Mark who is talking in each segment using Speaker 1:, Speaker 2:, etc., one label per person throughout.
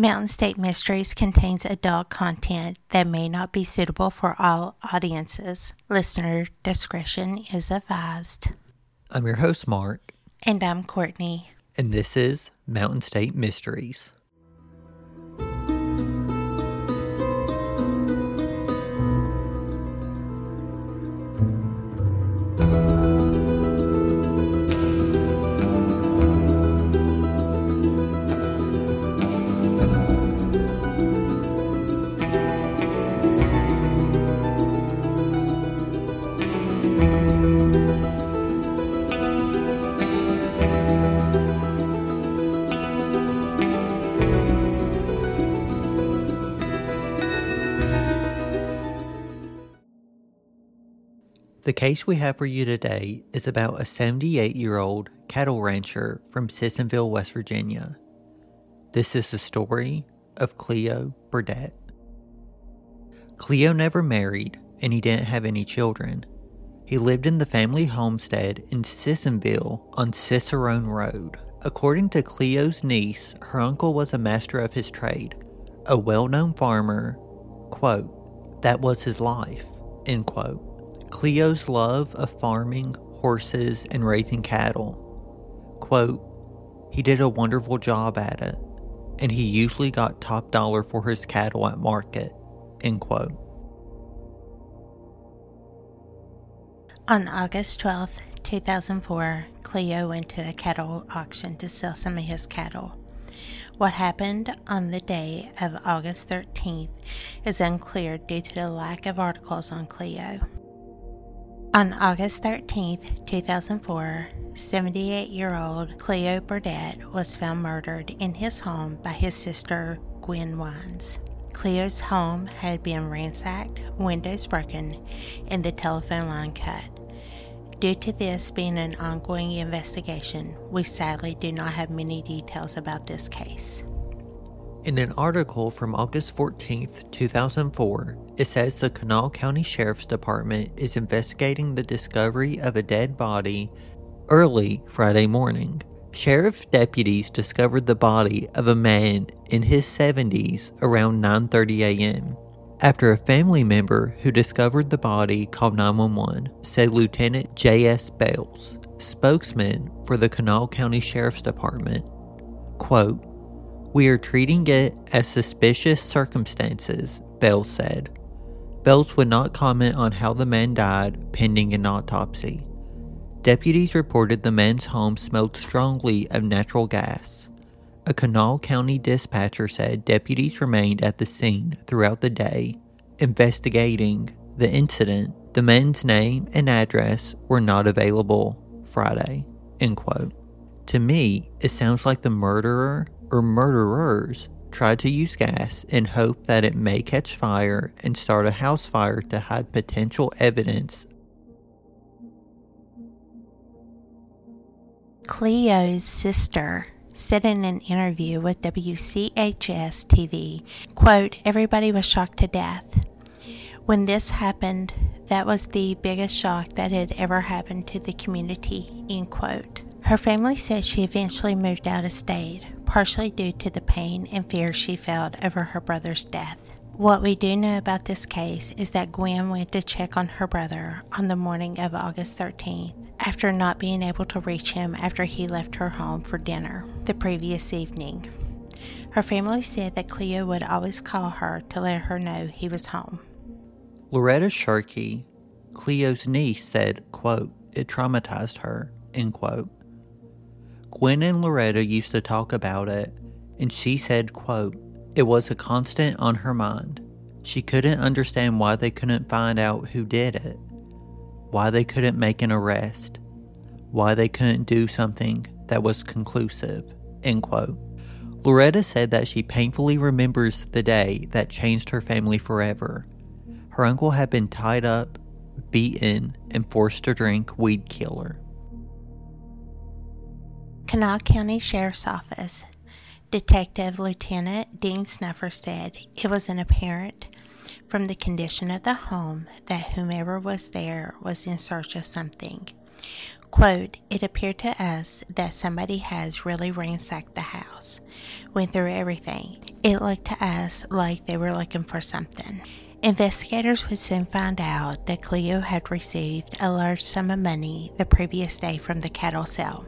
Speaker 1: Mountain State Mysteries contains adult content that may not be suitable for all audiences. Listener discretion is advised.
Speaker 2: I'm your host, Mark.
Speaker 1: And I'm Courtney.
Speaker 2: And this is Mountain State Mysteries. The case we have for you today is about a 78 year old cattle rancher from Sissonville, West Virginia. This is the story of Cleo Burdette. Cleo never married and he didn't have any children. He lived in the family homestead in Sissonville on Cicerone Road. According to Cleo's niece, her uncle was a master of his trade, a well known farmer. Quote, that was his life, end quote. Cleo's love of farming, horses, and raising cattle. Quote, he did a wonderful job at it, and he usually got top dollar for his cattle at market. End quote.
Speaker 1: On August 12, 2004, Cleo went to a cattle auction to sell some of his cattle. What happened on the day of August 13th is unclear due to the lack of articles on Cleo. On August 13, 2004, 78 year old Cleo Burdette was found murdered in his home by his sister Gwen Wines. Cleo's home had been ransacked, windows broken, and the telephone line cut. Due to this being an ongoing investigation, we sadly do not have many details about this case.
Speaker 2: In an article from August 14, 2004, it says the Kanawha County Sheriff's Department is investigating the discovery of a dead body early Friday morning. Sheriff deputies discovered the body of a man in his 70s around 9:30 a.m. After a family member who discovered the body called 911, said Lieutenant J.S. Bales, spokesman for the Kanawha County Sheriff's Department, quote, we are treating it as suspicious circumstances, Bell said. Bells would not comment on how the man died pending an autopsy. Deputies reported the man's home smelled strongly of natural gas. A Kanawha County dispatcher said deputies remained at the scene throughout the day, investigating the incident. The man's name and address were not available Friday. End quote. To me, it sounds like the murderer or murderers try to use gas in hope that it may catch fire and start a house fire to hide potential evidence.
Speaker 1: Cleo's sister said in an interview with WCHS TV, quote, everybody was shocked to death. When this happened, that was the biggest shock that had ever happened to the community, end quote. Her family said she eventually moved out of state, partially due to the pain and fear she felt over her brother's death. What we do know about this case is that Gwen went to check on her brother on the morning of August 13th after not being able to reach him after he left her home for dinner the previous evening. Her family said that Cleo would always call her to let her know he was home.
Speaker 2: Loretta Sharkey, Cleo's niece, said, quote, it traumatized her, end quote. Gwen and Loretta used to talk about it, and she said, quote, It was a constant on her mind. She couldn't understand why they couldn't find out who did it, why they couldn't make an arrest, why they couldn't do something that was conclusive. End quote. Loretta said that she painfully remembers the day that changed her family forever. Her uncle had been tied up, beaten, and forced to drink weed killer.
Speaker 1: Kanawha County Sheriff's Office Detective Lieutenant Dean Snuffer said it was an apparent from the condition of the home that whomever was there was in search of something. Quote, it appeared to us that somebody has really ransacked the house, went through everything, It looked to us like they were looking for something. Investigators would soon find out that Cleo had received a large sum of money the previous day from the cattle sale.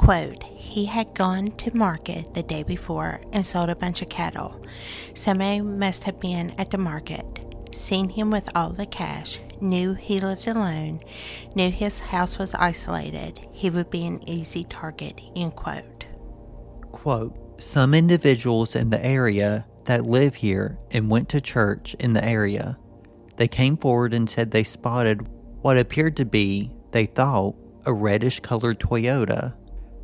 Speaker 1: Quote, he had gone to market the day before and sold a bunch of cattle. Somebody must have been at the market, seen him with all the cash, knew he lived alone, knew his house was isolated. He would be an easy target, end quote.
Speaker 2: Quote, some individuals in the area that live here and went to church in the area. They came forward and said they spotted what appeared to be, they thought, a reddish colored Toyota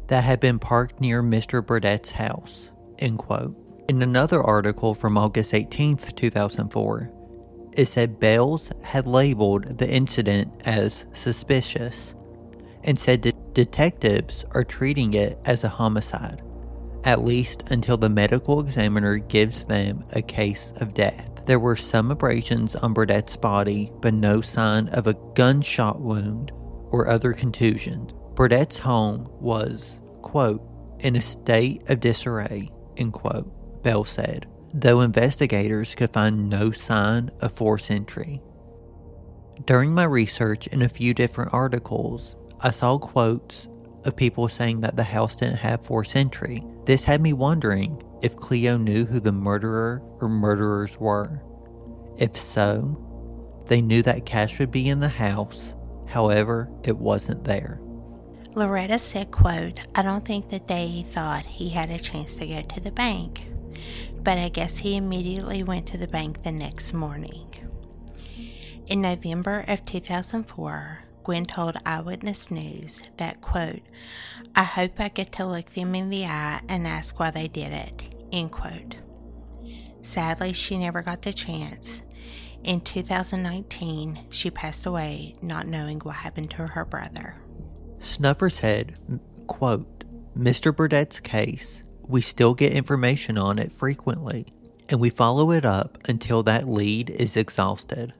Speaker 2: that had been parked near Mr. Burdette's house. End quote. In another article from August 18, 2004, it said Bales had labeled the incident as suspicious and said that detectives are treating it as a homicide at least until the medical examiner gives them a case of death. There were some abrasions on Burdette's body, but no sign of a gunshot wound or other contusions. Burdette's home was, quote, in a state of disarray, end quote, Bell said, though investigators could find no sign of forced entry. During my research in a few different articles, I saw quotes of people saying that the house didn't have forced entry. This had me wondering if Cleo knew who the murderer or murderers were. If so, they knew that cash would be in the house, however, it wasn't there.
Speaker 1: Loretta said, quote, I don't think that they thought he had a chance to go to the bank, but I guess he immediately went to the bank the next morning. In November of 2004, Gwen told Eyewitness News that, quote, I hope I get to look them in the eye and ask why they did it, end quote. Sadly, she never got the chance. In 2019, she passed away not knowing what happened to her brother.
Speaker 2: Snuffer said, quote, Mr. Burdette's case, we still get information on it frequently, and we follow it up until that lead is exhausted.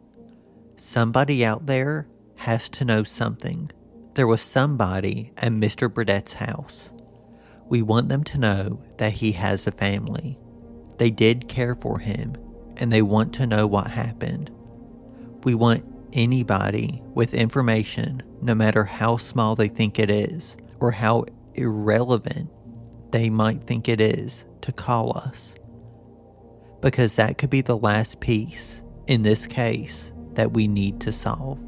Speaker 2: Somebody out there has to know something. There was somebody at Mr. Burdette's house. We want them to know that he has a family. They did care for him, and they want to know what happened. We want anybody with information, no matter how small they think it is, or how irrelevant they might think it is, to call us. Because that could be the last piece, in this case, that we need to solve.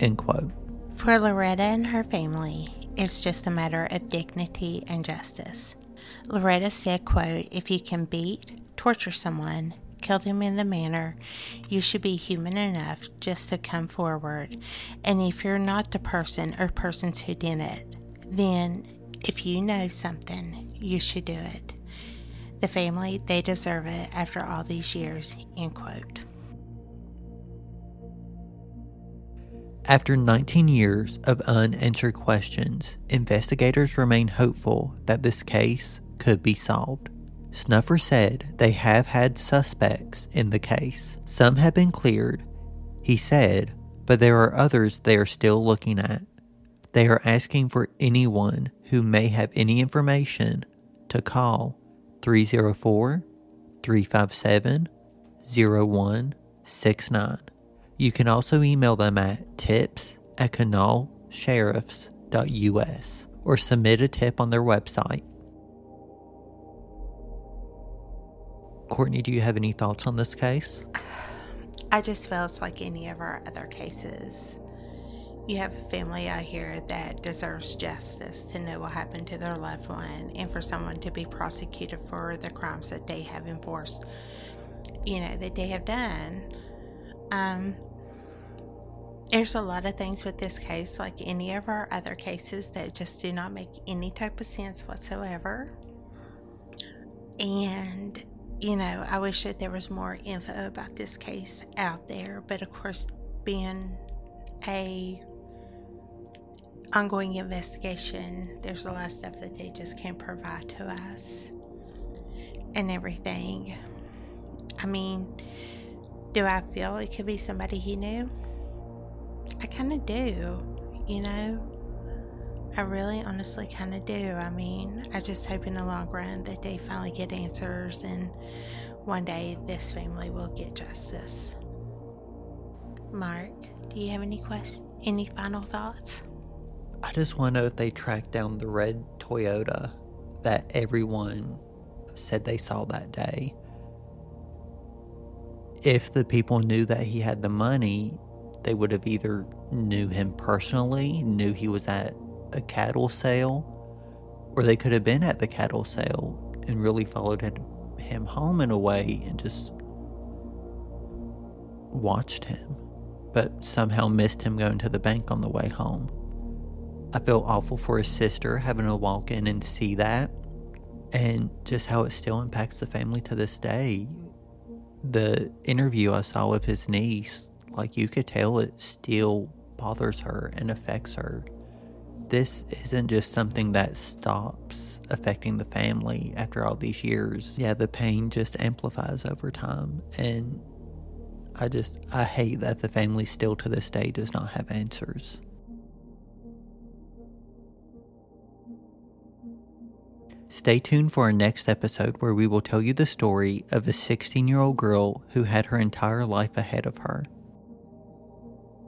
Speaker 2: End quote.
Speaker 1: For Loretta and her family, it's just a matter of dignity and justice. Loretta said, quote, if you can beat, torture someone, kill them in the manner, you should be human enough just to come forward. And if you're not the person or persons who did it, then if you know something, you should do it. The family, they deserve it after all these years, end quote.
Speaker 2: After 19 years of unanswered questions, investigators remain hopeful that this case could be solved. Snuffer said they have had suspects in the case. Some have been cleared, he said, but there are others they are still looking at. They are asking for anyone who may have any information to call 304 357 0169. You can also email them at tips at kanawsheriffs.us or submit a tip on their website. Courtney, do you have any thoughts on this case?
Speaker 1: I just feel it's like any of our other cases. You have a family out here that deserves justice to know what happened to their loved one and for someone to be prosecuted for the crimes that they have enforced, you know, that they have done. Um, there's a lot of things with this case, like any of our other cases, that just do not make any type of sense whatsoever. And, you know, I wish that there was more info about this case out there, but of course, being a ongoing investigation, there's a lot of stuff that they just can't provide to us and everything. I mean, do I feel it could be somebody he knew? I kind of do, you know. I really honestly kind of do. I mean, I just hope in the long run that they finally get answers and one day this family will get justice. Mark, do you have any questions? Any final thoughts?
Speaker 2: I just want to know if they tracked down the red Toyota that everyone said they saw that day. If the people knew that he had the money, they would have either knew him personally, knew he was at a cattle sale, or they could have been at the cattle sale and really followed him home in a way and just watched him, but somehow missed him going to the bank on the way home. I feel awful for his sister having to walk in and see that, and just how it still impacts the family to this day. The interview I saw with his niece, like you could tell it still bothers her and affects her this isn't just something that stops affecting the family after all these years. Yeah, the pain just amplifies over time. And I just, I hate that the family still to this day does not have answers. Stay tuned for our next episode where we will tell you the story of a 16 year old girl who had her entire life ahead of her.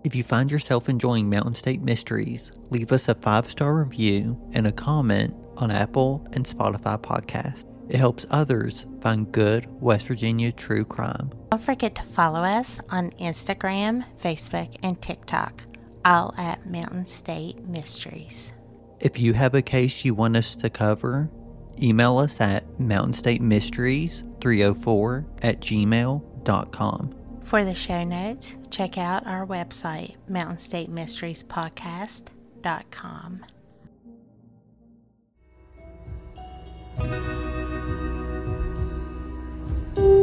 Speaker 2: If you find yourself enjoying Mountain State Mysteries, leave us a five star review and a comment on Apple and Spotify podcasts. It helps others find good West Virginia true crime.
Speaker 1: Don't forget to follow us on Instagram, Facebook, and TikTok, all at Mountain State Mysteries.
Speaker 2: If you have a case you want us to cover, email us at mountainstatemysteries304 at gmail.com.
Speaker 1: For the show notes, check out our website, mountainstatemysteriespodcast.com. Thank you.